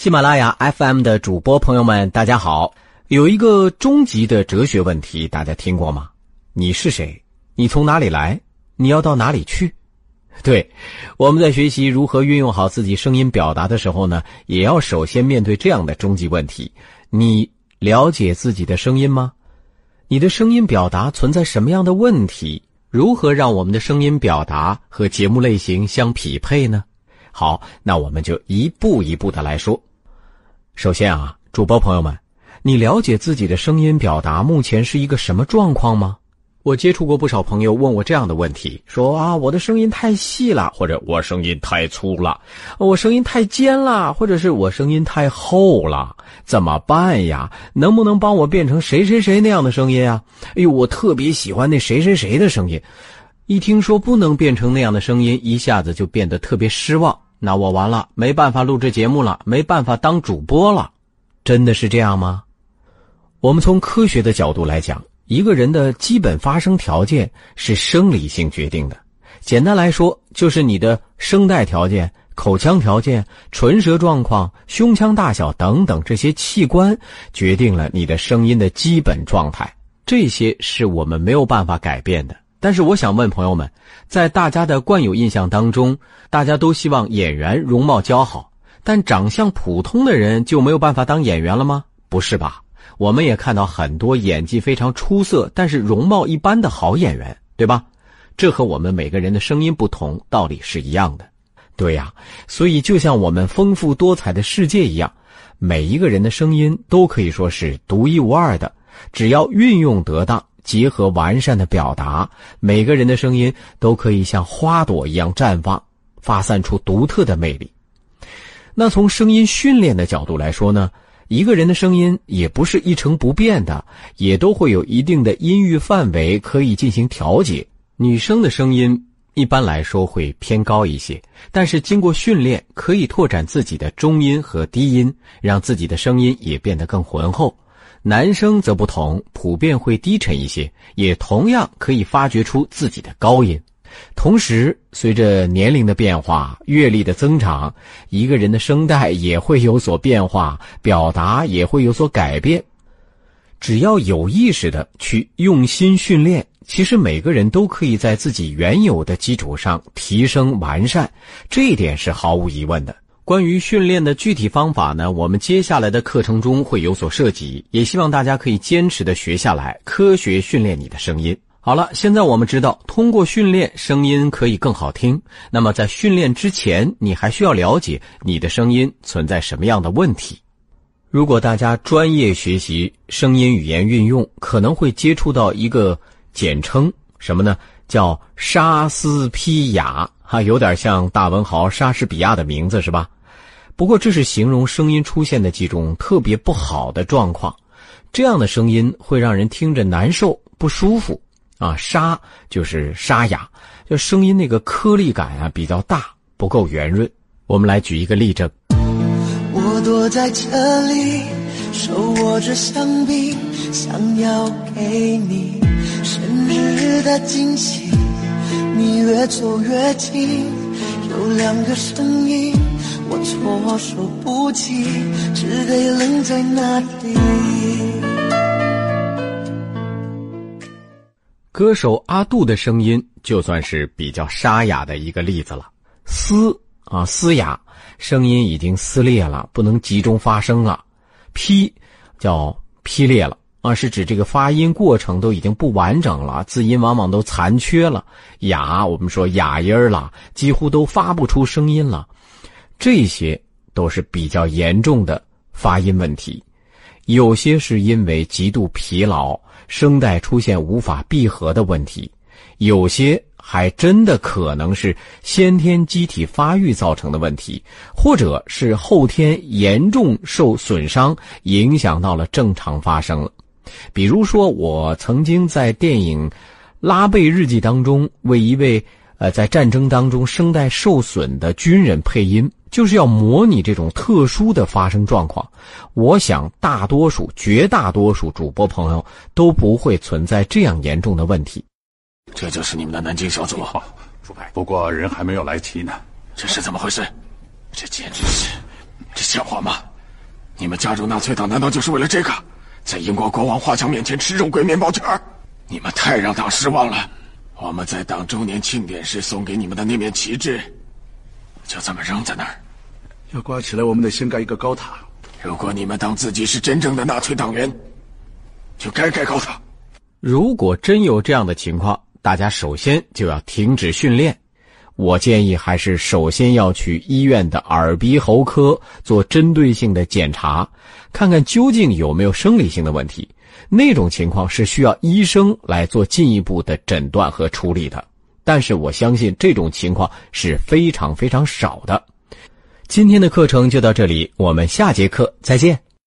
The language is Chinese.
喜马拉雅 FM 的主播朋友们，大家好。有一个终极的哲学问题，大家听过吗？你是谁？你从哪里来？你要到哪里去？对，我们在学习如何运用好自己声音表达的时候呢，也要首先面对这样的终极问题：你了解自己的声音吗？你的声音表达存在什么样的问题？如何让我们的声音表达和节目类型相匹配呢？好，那我们就一步一步的来说。首先啊，主播朋友们，你了解自己的声音表达目前是一个什么状况吗？我接触过不少朋友问我这样的问题，说啊，我的声音太细了，或者我声音太粗了，我声音太尖了，或者是我声音太厚了，怎么办呀？能不能帮我变成谁谁谁那样的声音啊？哎呦，我特别喜欢那谁谁谁的声音，一听说不能变成那样的声音，一下子就变得特别失望。那我完了，没办法录制节目了，没办法当主播了，真的是这样吗？我们从科学的角度来讲，一个人的基本发声条件是生理性决定的。简单来说，就是你的声带条件、口腔条件、唇舌状况、胸腔大小等等这些器官，决定了你的声音的基本状态。这些是我们没有办法改变的。但是我想问朋友们，在大家的惯有印象当中，大家都希望演员容貌姣好，但长相普通的人就没有办法当演员了吗？不是吧？我们也看到很多演技非常出色，但是容貌一般的好演员，对吧？这和我们每个人的声音不同道理是一样的。对呀，所以就像我们丰富多彩的世界一样，每一个人的声音都可以说是独一无二的，只要运用得当。结合完善的表达，每个人的声音都可以像花朵一样绽放，发散出独特的魅力。那从声音训练的角度来说呢，一个人的声音也不是一成不变的，也都会有一定的音域范围可以进行调节。女生的声音一般来说会偏高一些，但是经过训练，可以拓展自己的中音和低音，让自己的声音也变得更浑厚。男生则不同，普遍会低沉一些，也同样可以发掘出自己的高音。同时，随着年龄的变化、阅历的增长，一个人的声带也会有所变化，表达也会有所改变。只要有意识的去用心训练，其实每个人都可以在自己原有的基础上提升完善，这一点是毫无疑问的。关于训练的具体方法呢，我们接下来的课程中会有所涉及，也希望大家可以坚持的学下来，科学训练你的声音。好了，现在我们知道，通过训练声音可以更好听。那么在训练之前，你还需要了解你的声音存在什么样的问题。如果大家专业学习声音语言运用，可能会接触到一个简称，什么呢？叫莎斯皮亚，哈，有点像大文豪莎士比亚的名字，是吧？不过，这是形容声音出现的几种特别不好的状况，这样的声音会让人听着难受、不舒服啊。沙就是沙哑，就声音那个颗粒感啊比较大，不够圆润。我们来举一个例证。我躲在这里，手握着香槟，想要给你生日的惊喜。你越走越近，有两个声音。我措手不及，只得愣在那里。歌手阿杜的声音就算是比较沙哑的一个例子了，嘶啊嘶哑，声音已经撕裂了，不能集中发声了；劈叫劈裂了啊，是指这个发音过程都已经不完整了，字音往往都残缺了；哑，我们说哑音了，几乎都发不出声音了。这些都是比较严重的发音问题，有些是因为极度疲劳，声带出现无法闭合的问题，有些还真的可能是先天机体发育造成的问题，或者是后天严重受损伤，影响到了正常发声。比如说，我曾经在电影《拉贝日记》当中为一位呃在战争当中声带受损的军人配音。就是要模拟这种特殊的发生状况，我想大多数、绝大多数主播朋友都不会存在这样严重的问题。这就是你们的南京小组。不过人还没有来齐呢，这是怎么回事？这简直是，这像话吗？你们加入纳粹党难道就是为了这个？在英国国王画像面前吃肉桂面包圈你们太让党失望了。我们在党周年庆典时送给你们的那面旗帜，就这么扔在那儿。要挂起来，我们得先盖一个高塔。如果你们当自己是真正的纳粹党员，就该盖高塔。如果真有这样的情况，大家首先就要停止训练。我建议还是首先要去医院的耳鼻喉科做针对性的检查，看看究竟有没有生理性的问题。那种情况是需要医生来做进一步的诊断和处理的。但是我相信这种情况是非常非常少的。今天的课程就到这里，我们下节课再见。